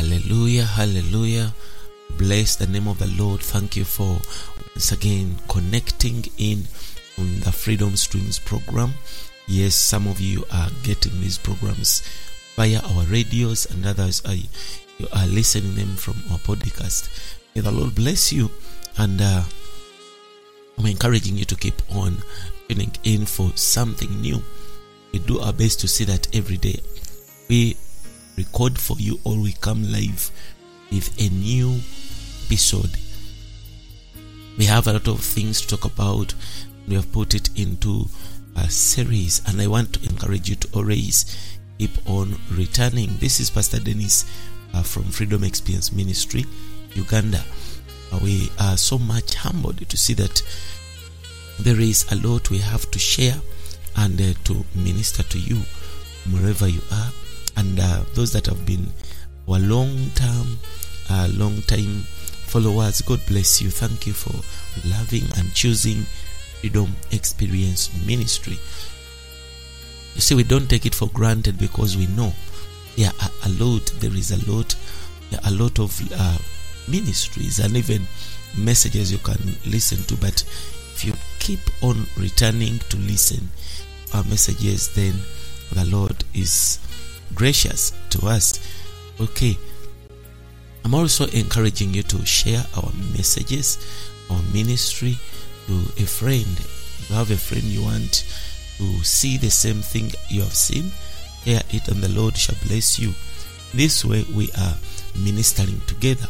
Hallelujah, hallelujah. Bless the name of the Lord. Thank you for once again connecting in on the Freedom Streams program. Yes, some of you are getting these programs via our radios, and others are you are listening them from our podcast. May the Lord bless you, and uh, I'm encouraging you to keep on tuning in for something new. We do our best to see that every day we record for you or we come live with a new episode. We have a lot of things to talk about. We have put it into a series, and I want to encourage you to always keep on returning. This is Pastor Dennis uh, from Freedom Experience Ministry, Uganda. Uh, we are so much humbled to see that there is a lot we have to share and uh, to minister to you wherever you are and uh, those that have been our long term uh, long time followers god bless you. Thank you for loving and choosing freedom experience ministry. You see we don't take it for granted because we know there are a lot there is a lot a lot of uh, ministries and even messages you can listen to. But if you keep on returning to listen our messages then the lord is gracious to us. Okay. I'm also encouraging you to share our messages, our ministry to a friend. You have a friend you want to see the same thing you have seen, hear it, and the Lord shall bless you. This way, we are ministering together.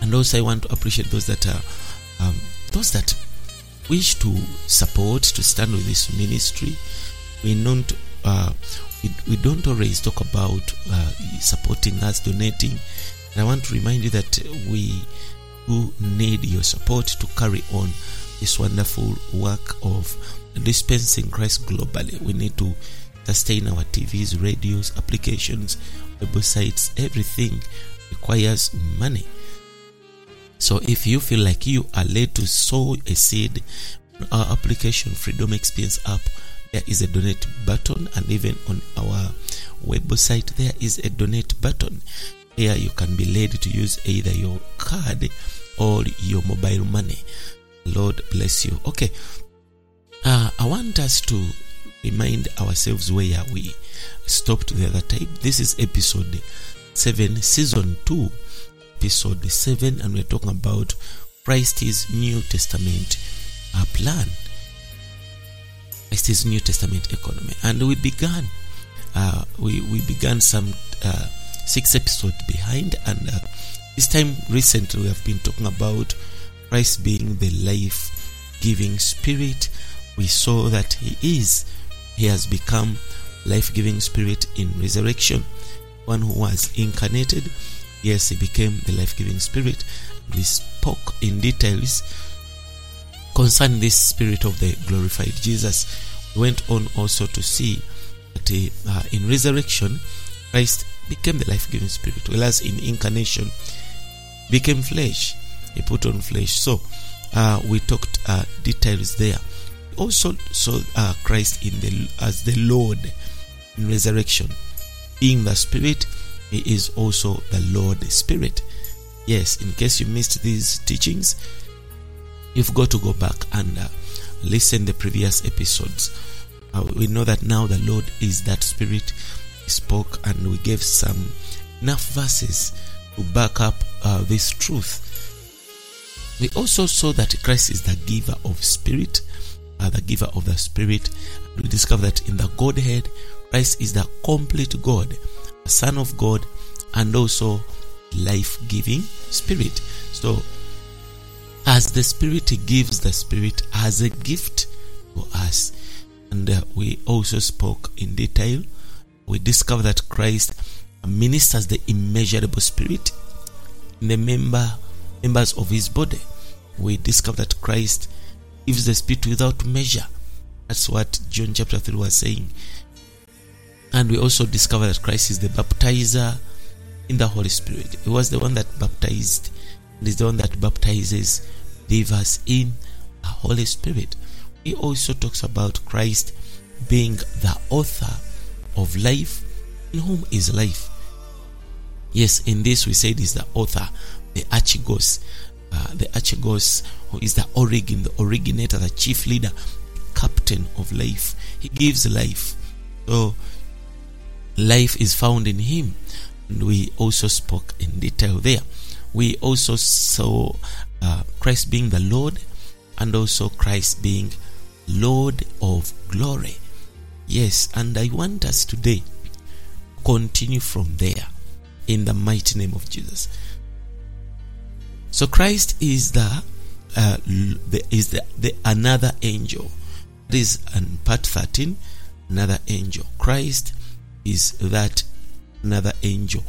And also, I want to appreciate those that are um, those that wish to support, to stand with this ministry. We not uh, we, we don't always talk about uh, supporting us, donating. And I want to remind you that we who need your support to carry on this wonderful work of dispensing Christ globally. We need to sustain our TVs, radios, applications, websites, everything requires money. So if you feel like you are led to sow a seed our application, Freedom Experience app, there is a donate button and even on our website there is a donate button. Here you can be led to use either your card or your mobile money. Lord bless you. Okay. Uh, i want us to remind ourselves where we stopped the other time. This is episode 7 season 2 episode 7 and we're talking about christ's new testament uh, plan Christ's New Testament economy. And we began, uh, we, we began some uh, six episodes behind, and uh, this time recently we have been talking about Christ being the life giving spirit. We saw that He is, He has become life giving spirit in resurrection, one who was incarnated. Yes, He became the life giving spirit. We spoke in details concerning this spirit of the glorified Jesus, we went on also to see that uh, in resurrection, Christ became the life giving spirit, whereas in incarnation, became flesh. He put on flesh. So uh, we talked uh, details there. Also saw uh, Christ in the as the Lord in resurrection, being the Spirit. He is also the Lord Spirit. Yes, in case you missed these teachings, you've got to go back and uh, listen the previous episodes. Uh, we know that now the lord is that spirit he spoke and we gave some enough verses to back up uh, this truth. We also saw that christ is the giver of spirit uh, the giver of the spirit. We discover that in the godhead christ is the complete god son of god and also life-giving spirit. So as the Spirit gives the Spirit as a gift to us. And uh, we also spoke in detail. We discovered that Christ ministers the immeasurable Spirit in the member members of His body. We discovered that Christ gives the Spirit without measure. That's what John chapter 3 was saying. And we also discovered that Christ is the baptizer in the Holy Spirit. He was the one that baptized is the one that baptizes believers in the Holy Spirit. He also talks about Christ being the author of life, in whom is life. Yes, in this we said is the author, the Archegos, uh, the Archegos who is the origin, the originator, the chief leader, captain of life. He gives life. So life is found in him. And we also spoke in detail there. We also saw uh, Christ being the Lord and also Christ being Lord of glory. Yes, and I want us today continue from there in the mighty name of Jesus. So Christ is the, uh, the is the, the another angel. This in part 13, another angel. Christ is that another angel.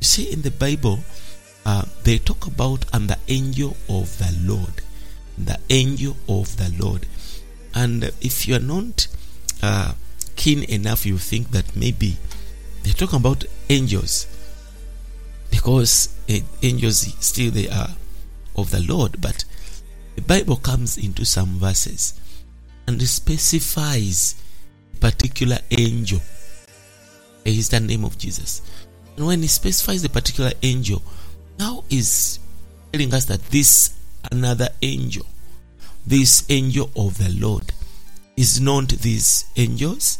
You see in the Bible, uh, they talk about and the angel of the Lord. The angel of the Lord. And if you are not uh, keen enough, you think that maybe they're talking about angels because uh, angels still they are of the Lord. But the Bible comes into some verses and specifies a particular angel. Is the name of Jesus. And when he specifies the particular angel, now is telling us that this another angel, this angel of the Lord, is not these angels.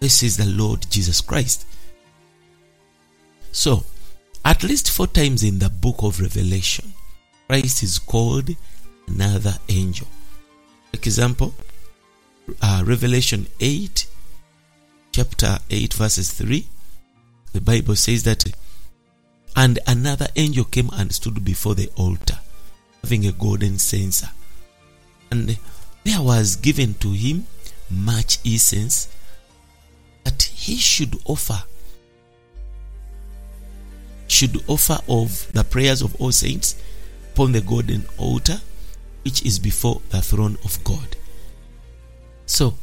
This is the Lord Jesus Christ. So, at least four times in the book of Revelation, Christ is called another angel. For example, uh, Revelation 8, chapter 8, verses 3, the Bible says that, and another angel came and stood before the altar, having a golden censer. And there was given to him much incense that he should offer should offer of the prayers of all saints upon the golden altar which is before the throne of God. So,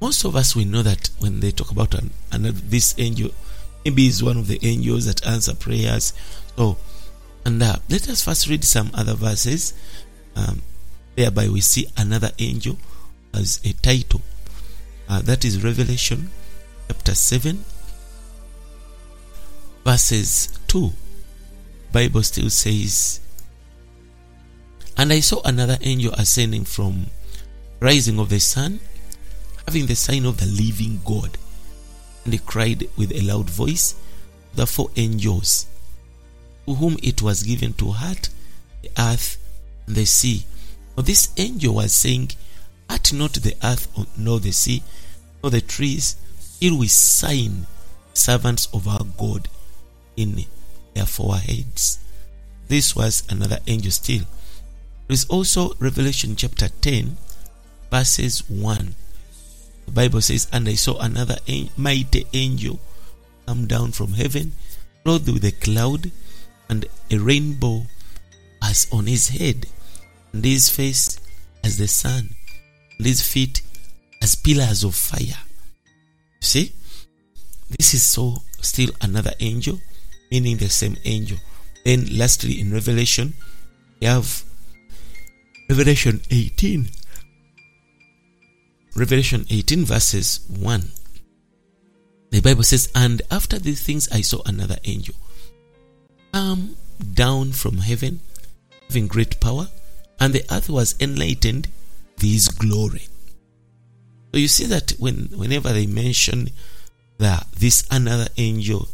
most of us we know that when they talk about an, another this angel, maybe is one of the angels that answer prayers. So, and uh, let us first read some other verses. Um, thereby, we see another angel as a title. Uh, that is Revelation chapter seven, verses 2 bible still says and i saw another angel ascending from rising of the sun having the sign of the living god and cried with a loud voice the four angels to whom it was given to hurt the earth and the sea for this angel was saying hurt not the earth nor the sea nor the trees till we sign servants of our god in their foreheads. This was another angel still. There is also Revelation chapter 10, verses 1. The Bible says, And I saw another mighty angel come down from heaven, clothed with a cloud, and a rainbow as on his head, and his face as the sun, and his feet as pillars of fire. See? This is so still another angel meaning the same angel. Then, lastly, in Revelation, we have Revelation 18. Revelation 18, verses 1. The Bible says, And after these things I saw another angel come down from heaven, having great power, and the earth was enlightened with his glory. So you see that when whenever they mention that this another angel,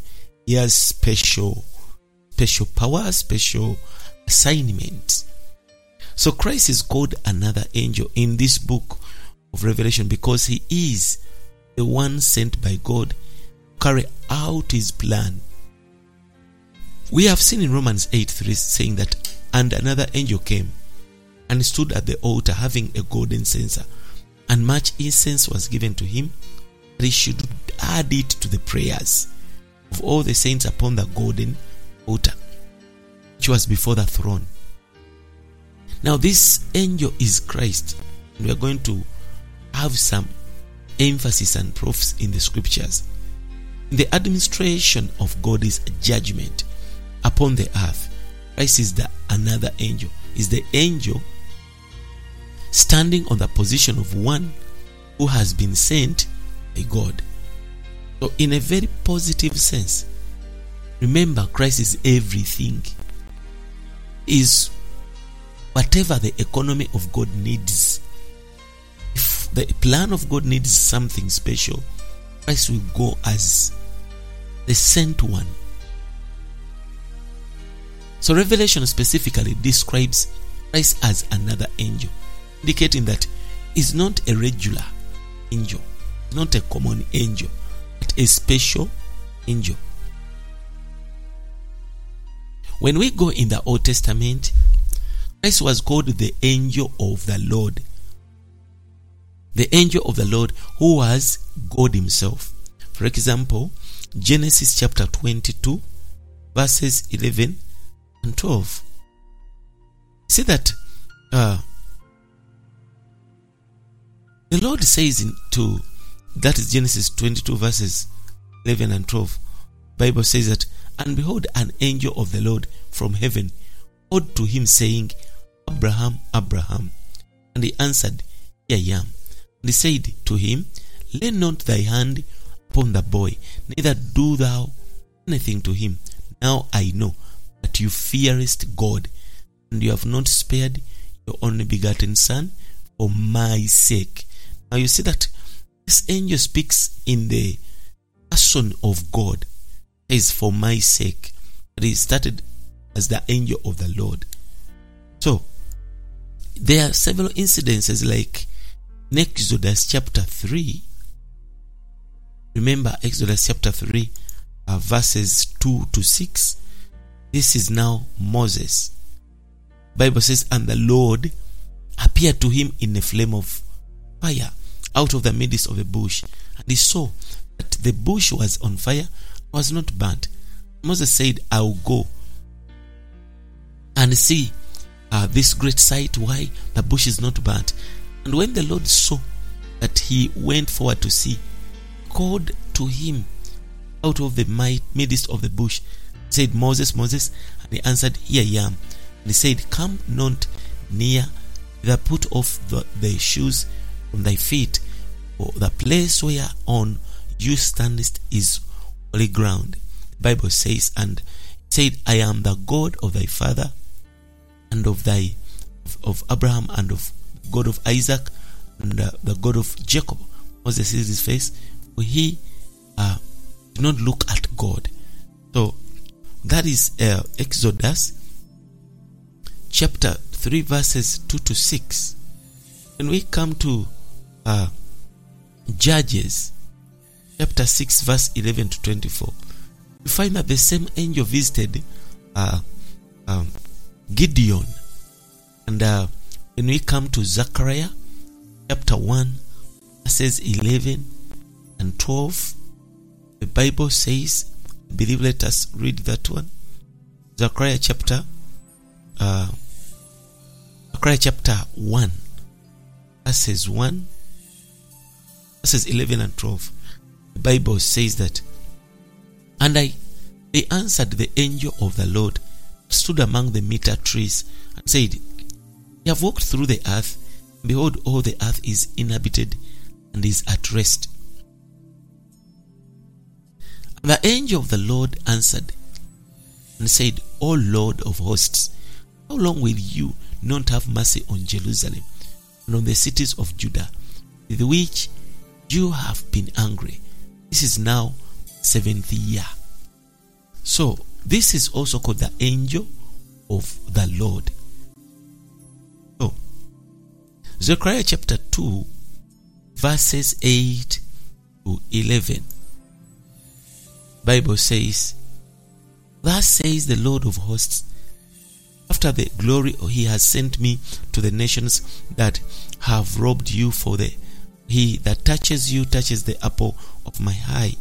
he has special special power, special assignments. So Christ is called another angel in this book of Revelation because he is the one sent by God to carry out his plan. We have seen in Romans 8 3 saying that, and another angel came and stood at the altar having a golden censer, and much incense was given to him that he should add it to the prayers of all the saints upon the golden altar, which was before the throne. Now, this angel is Christ. And we are going to have some emphasis and proofs in the scriptures. The administration of God is judgment upon the earth. Christ is the another angel, is the angel standing on the position of one who has been sent by God. So, in a very positive sense, Remember, Christ is everything. Is whatever the economy of God needs. The plan of God needs something special, Christ will go as the sent one. So, Revelation specifically describes Christ as another angel, indicating that he's not a regular angel, not a common angel, but a special angel. When we go in the Old Testament, Christ was called the angel of the Lord. The angel of the Lord who was God Himself. For example, Genesis chapter 22, verses 11 and 12. See that uh, the Lord says in to that is Genesis 22 verses 11 and 12. Bible says that and behold an angel of the Lord from heaven called to him saying Abraham Abraham and he answered Here I am he said to him lay not thy hand upon the boy neither do thou anything to him now I know that you fearest God and you have not spared your only begotten son for my sake now you see that this angel speaks in the person of God is for my sake. But he started as the angel of the Lord. So there are several incidences like Exodus chapter 3. Remember Exodus chapter 3, uh, verses 2 to 6. This is now Moses. Bible says, and the Lord appeared to him in a flame of fire out of the midst of a bush. And he saw that the bush was on fire, was not burnt. Moses said, I will go and see uh, this great sight, why the bush is not burnt. And when the Lord saw that he went forward to see, called to him out of the midst of the bush, said, Moses, Moses, and he answered, Here I am. And he said, Come not near, either put off the, the shoes from thy feet, for the place whereon you standest is holy ground. The Bible says, and said, I am the God of thy father, and of thy of Abraham, and of God of Isaac, and uh, the God of Jacob. Moses sees his face, for he uh, did not look at God. So that is uh, Exodus chapter 3, verses 2 to 6. When we come to uh, Judges chapter 6, verse 11 to 24, we find that the same angel visited uh, um, Gideon. And uh, when we come to Zechariah chapter 1, verses 11 and 12, the Bible says, I believe, let us read that one. Zechariah chapter, uh, Zechariah chapter 1, verses 1, verses 11 and 12. The Bible says that, and I, they answered the angel of the Lord, stood among the myrtle trees, and said, You have walked through the earth, behold, all the earth is inhabited and is at rest. And the angel of the Lord answered and said, O Lord of hosts, how long will you not have mercy on Jerusalem and on the cities of Judah, with which you have been angry? This is now seventh year. So this is also called the angel of the Lord. Zechariah chapter 2 verses 8 to 11 Bible says Thus says the Lord of hosts after the glory he has sent me to the nations that have robbed you for the he that touches you touches the apple of my eye.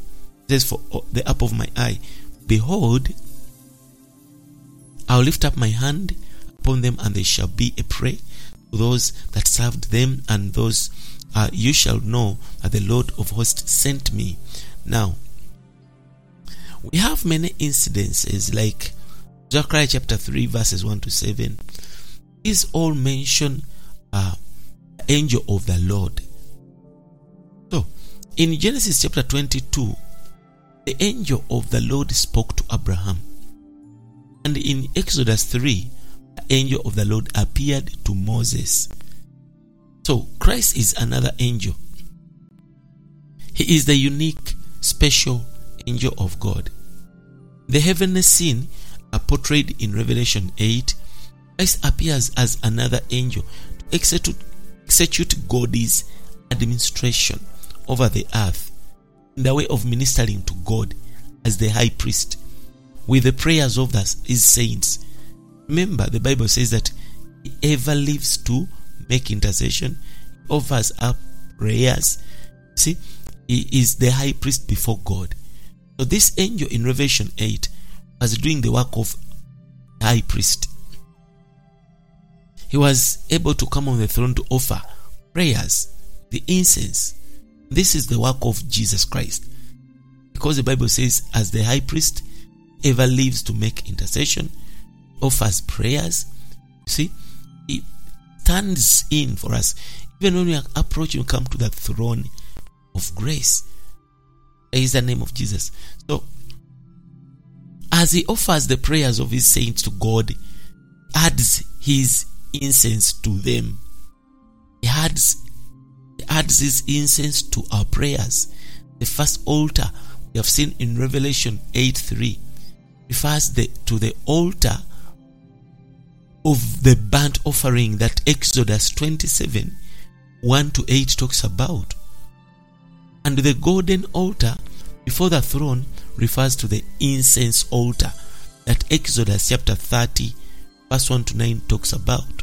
Says for oh, the apple of my eye. Behold I'll lift up my hand upon them and they shall be a prey those that served them and those uh, you shall know that the Lord of hosts sent me. Now we have many incidences like Zechariah chapter 3 verses 1 to 7 these all mention uh, angel of the Lord. So in Genesis chapter 22 the angel of the Lord spoke to Abraham. And in Exodus 3, the angel of the Lord appeared to Moses. So Christ is another angel. He is the unique, special angel of God. The heavenly scene are portrayed in Revelation 8. Christ appears as another angel to execute, execute God's administration over the earth in the way of ministering to God as the high priest with the prayers of his saints. Remember, the Bible says that he ever lives to make intercession, he offers up prayers. See, he is the high priest before God. So this angel in Revelation 8 was doing the work of high priest. He was able to come on the throne to offer prayers, the incense. This is the work of Jesus Christ. Because the Bible says, as the high priest ever lives to make intercession, offers prayers, see, he stands in for us. Even when we are approaching, come to the throne of grace. Is the name of Jesus. So, as he offers the prayers of his saints to God, adds his incense to them. He adds, he adds his incense to our prayers. The first altar we have seen in Revelation 8 3 refers the, to the altar of the burnt offering that Exodus 27 1 to 8 talks about. And the golden altar before the throne refers to the incense altar that Exodus chapter 30, verse 1 to 9 talks about.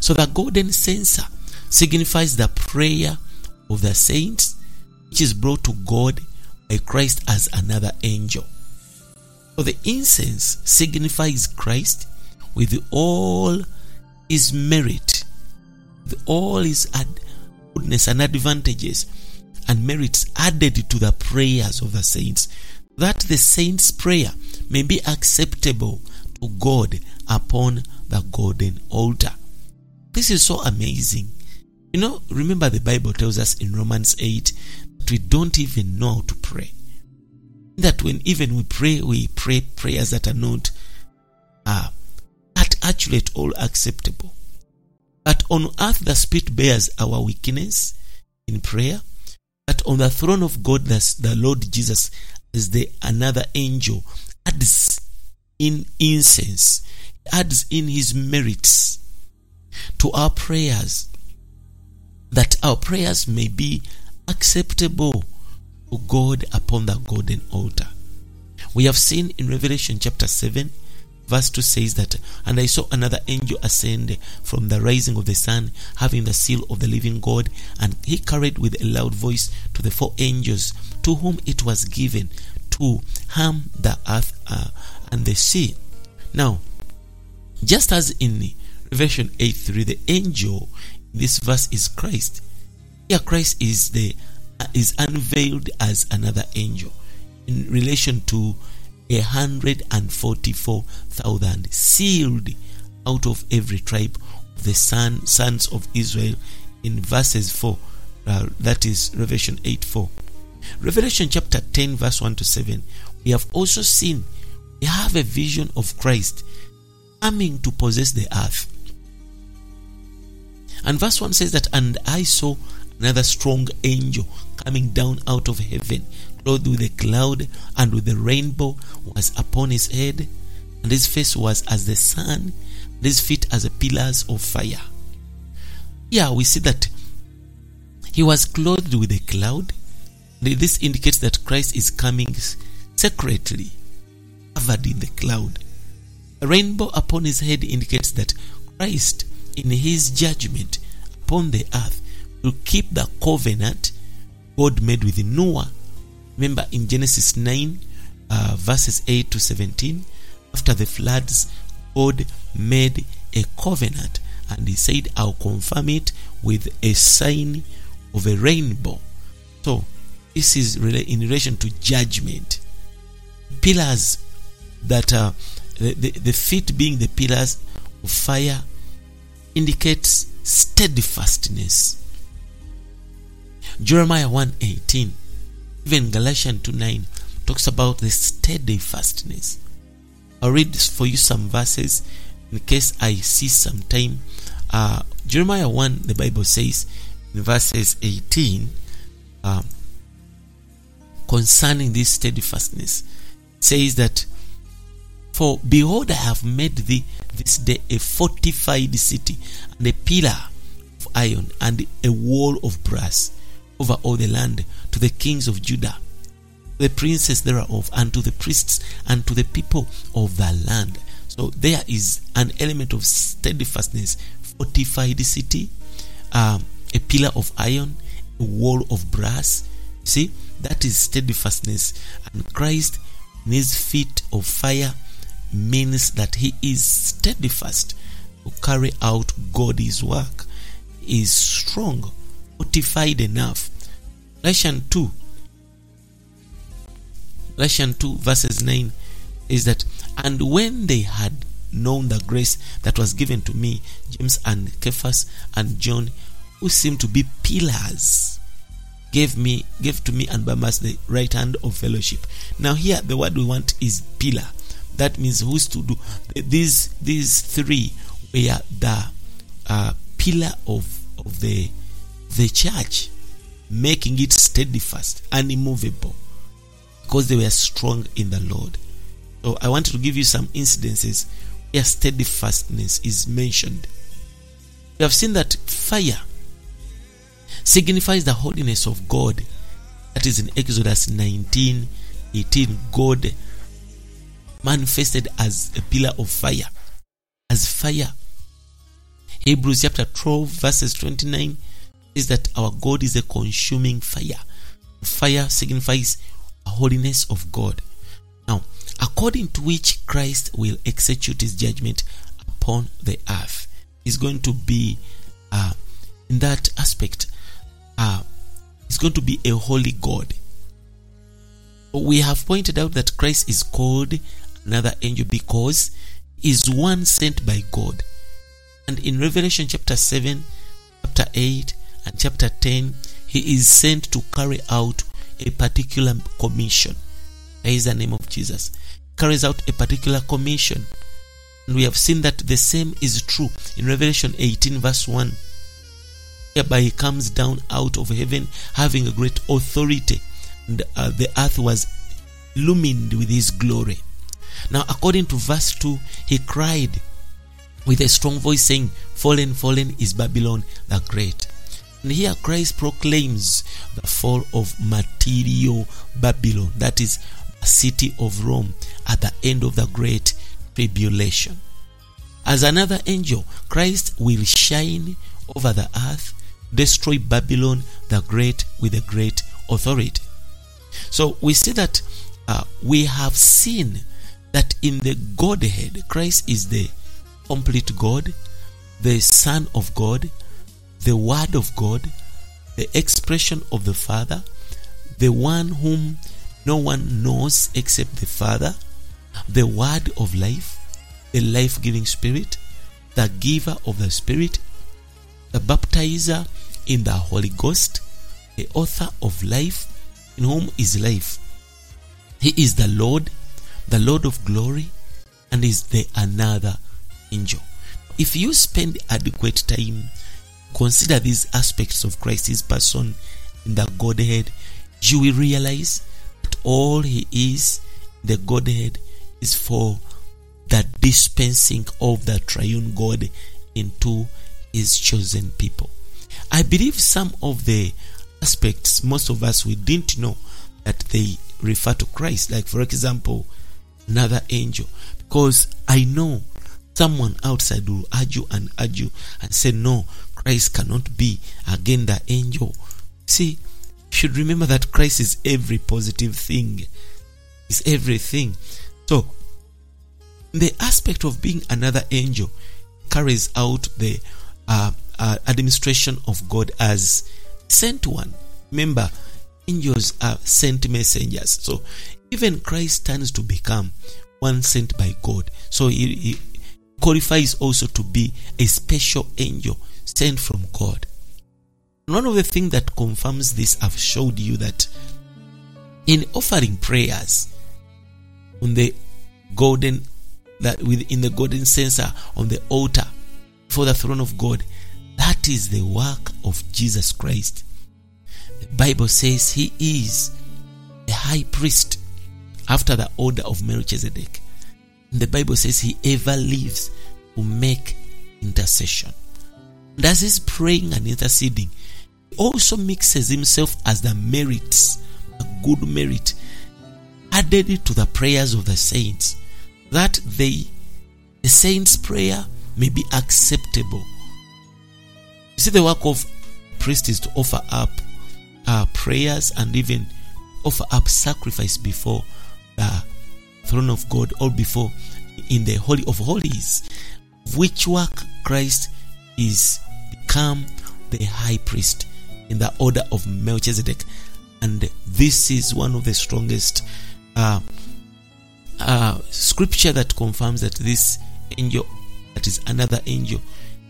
So the golden censer signifies the prayer of the saints, which is brought to God by Christ as another angel. So the incense signifies Christ with all his merit, with all his goodness and advantages and merits added to the prayers of the saints, that the saints' prayer may be acceptable to God upon the golden altar. This is so amazing. You know, remember the Bible tells us in Romans 8 that we don't even know how to pray. That when even we pray, we pray prayers that are not uh, at actually at all acceptable. But on earth the Spirit bears our weakness in prayer. But on the throne of God, the, the Lord Jesus is the another angel adds in incense, adds in his merits to our prayers, that our prayers may be acceptable God upon the golden altar. We have seen in Revelation chapter 7 verse 2 says that, And I saw another angel ascend from the rising of the sun, having the seal of the living God, and he carried with a loud voice to the four angels, to whom it was given to harm the earth uh, and the sea. Now, just as in Revelation 8 3, the angel in this verse is Christ. Here, Christ is the is unveiled as another angel in relation to a hundred and forty-four thousand sealed out of every tribe of the son, sons of Israel in verses 4 uh, that is Revelation 8 4 Revelation chapter 10 verse 1 to 7 we have also seen we have a vision of Christ coming to possess the earth. And verse 1 says that and I saw another strong angel coming down out of heaven clothed with a cloud and with a rainbow was upon his head, and his face was as the sun, and his feet as the pillars of fire. Here we see that he was clothed with a cloud. This indicates that Christ is coming secretly, covered in the cloud. A rainbow upon his head indicates that Christ, in his judgment upon the earth, will keep the covenant God made with Noah Remember in Genesis 9, uh, verses 8 to 17, after the floods, God made a covenant and He said, I'll confirm it with a sign of a rainbow. So, this is in relation to judgment. Pillars that are the, the, the feet being the pillars of fire indicates steadfastness. Jeremiah 1:18 Even Galatians 2 9 talks about the steadfastness. I'll read for you some verses in case I see some time. Uh, Jeremiah 1, the Bible says in verses 18, um, concerning this steadfastness, says that, For behold, I have made thee this day a fortified city, and a pillar of iron, and a wall of brass over all the land to the kings of Judah, the princes thereof, and to the priests, and to the people of the land. So there is an element of steadfastness, fortified city, um, a pillar of iron, a wall of brass. See, that is steadfastness. And Christ in his feet of fire means that he is steadfast to carry out God's work. Is strong, fortified enough. Galatians 2 Galatians 2 verses 9 is that and when they had known the grace that was given to me, James and Cephas and John, who seemed to be pillars, gave me gave to me and Barnabas the right hand of fellowship. Now here the word we want is pillar. That means who's to do these these three were the uh, pillar of of the the church, making it steadfast and immovable, because they were strong in the Lord. So I want to give you some incidences where steadfastness is mentioned. We have seen that fire signifies the holiness of God. That is in Exodus 19 18. God manifested as a pillar of fire, as fire. Hebrews chapter 12, verses 29 is that our God is a consuming fire. Fire signifies the holiness of God. Now, according to which Christ will execute his judgment upon the earth, is going to be uh, in that aspect uh, is going to be a holy God. We have pointed out that Christ is called another angel because is one sent by God. And in Revelation chapter 7, chapter 8, and chapter 10, he is sent to carry out a particular commission. Is the name of Jesus. Carries out a particular commission. And we have seen that the same is true in Revelation 18, verse 1 whereby he comes down out of heaven having a great authority and uh, the earth was illumined with his glory now according to verse 2 he cried with a strong voice saying fallen fallen is babylon the great and here christ proclaims the fall of material babylon that is the city of rome at the end of the great tribulation as another angel christ will shine over the earth destroy Babylon the Great with a great authority. So we see that uh, we have seen that in the Godhead, Christ is the complete God, the Son of God, the Word of God, the expression of the Father, the one whom no one knows except the Father, the Word of life, the life giving Spirit, the giver of the Spirit, the baptizer in the Holy Ghost, the author of life, in whom is life. He is the Lord, the Lord of glory, and is the another angel. If you spend adequate time, consider these aspects of Christ's person in the Godhead, you will realize that all he is, the Godhead, is for the dispensing of the triune God into his chosen people. I believe some of the aspects, most of us, we didn't know that they refer to Christ. Like, for example, another angel. Because I know someone outside will argue and argue and say, no, Christ cannot be again the angel. See, you should remember that Christ is every positive thing, is everything. So, the aspect of being another angel carries out the uh, uh, administration of God as sent one. Remember, angels are sent messengers. So even Christ turns to become one sent by God. So he, he qualifies also to be a special angel sent from God. One of the things that confirms this, I've showed you that in offering prayers on the golden that within the golden censer on the altar for the throne of God. That is the work of Jesus Christ. The Bible says he is a high priest after the order of Melchizedek. The Bible says he ever lives to make intercession. As he's praying and interceding, he also mixes himself as the merits, a good merit, added to the prayers of the saints, that they, the saints' prayer may be acceptable. You see, the work of priest is to offer up uh, prayers and even offer up sacrifice before the throne of God or before in the Holy of Holies, which work Christ is become the high priest in the order of Melchizedek. And this is one of the strongest uh, uh, scripture that confirms that this angel, that is another angel,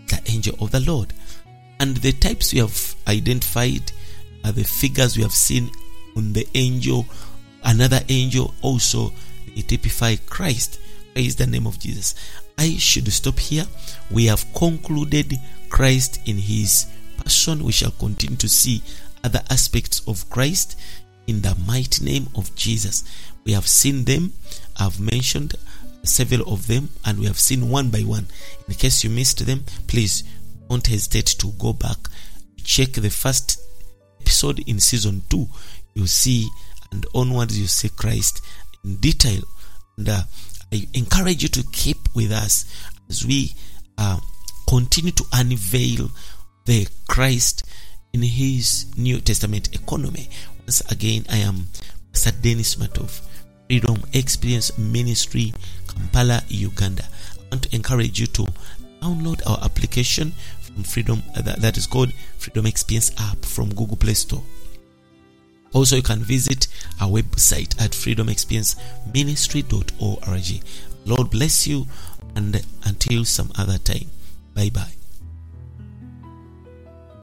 the angel of the Lord. And the types we have identified are the figures we have seen on the angel, another angel also they typify Christ. Praise the name of Jesus. I should stop here. We have concluded Christ in his person. We shall continue to see other aspects of Christ in the mighty name of Jesus. We have seen them. I've mentioned several of them and we have seen one by one. In case you missed them, please don't hesitate to go back. Check the first episode in season 2. You see and onwards you see Christ in detail. And uh, I encourage you to keep with us as we uh, continue to unveil the Christ in his New Testament economy. Once again, I am Pastor Dennis Matov, Freedom Experience Ministry, Kampala, Uganda. I want to encourage you to download our application from Freedom, uh, that is called Freedom Experience app from Google Play Store. Also, you can visit our website at freedomexperienceministry.org. Lord bless you, and until some other time, bye bye.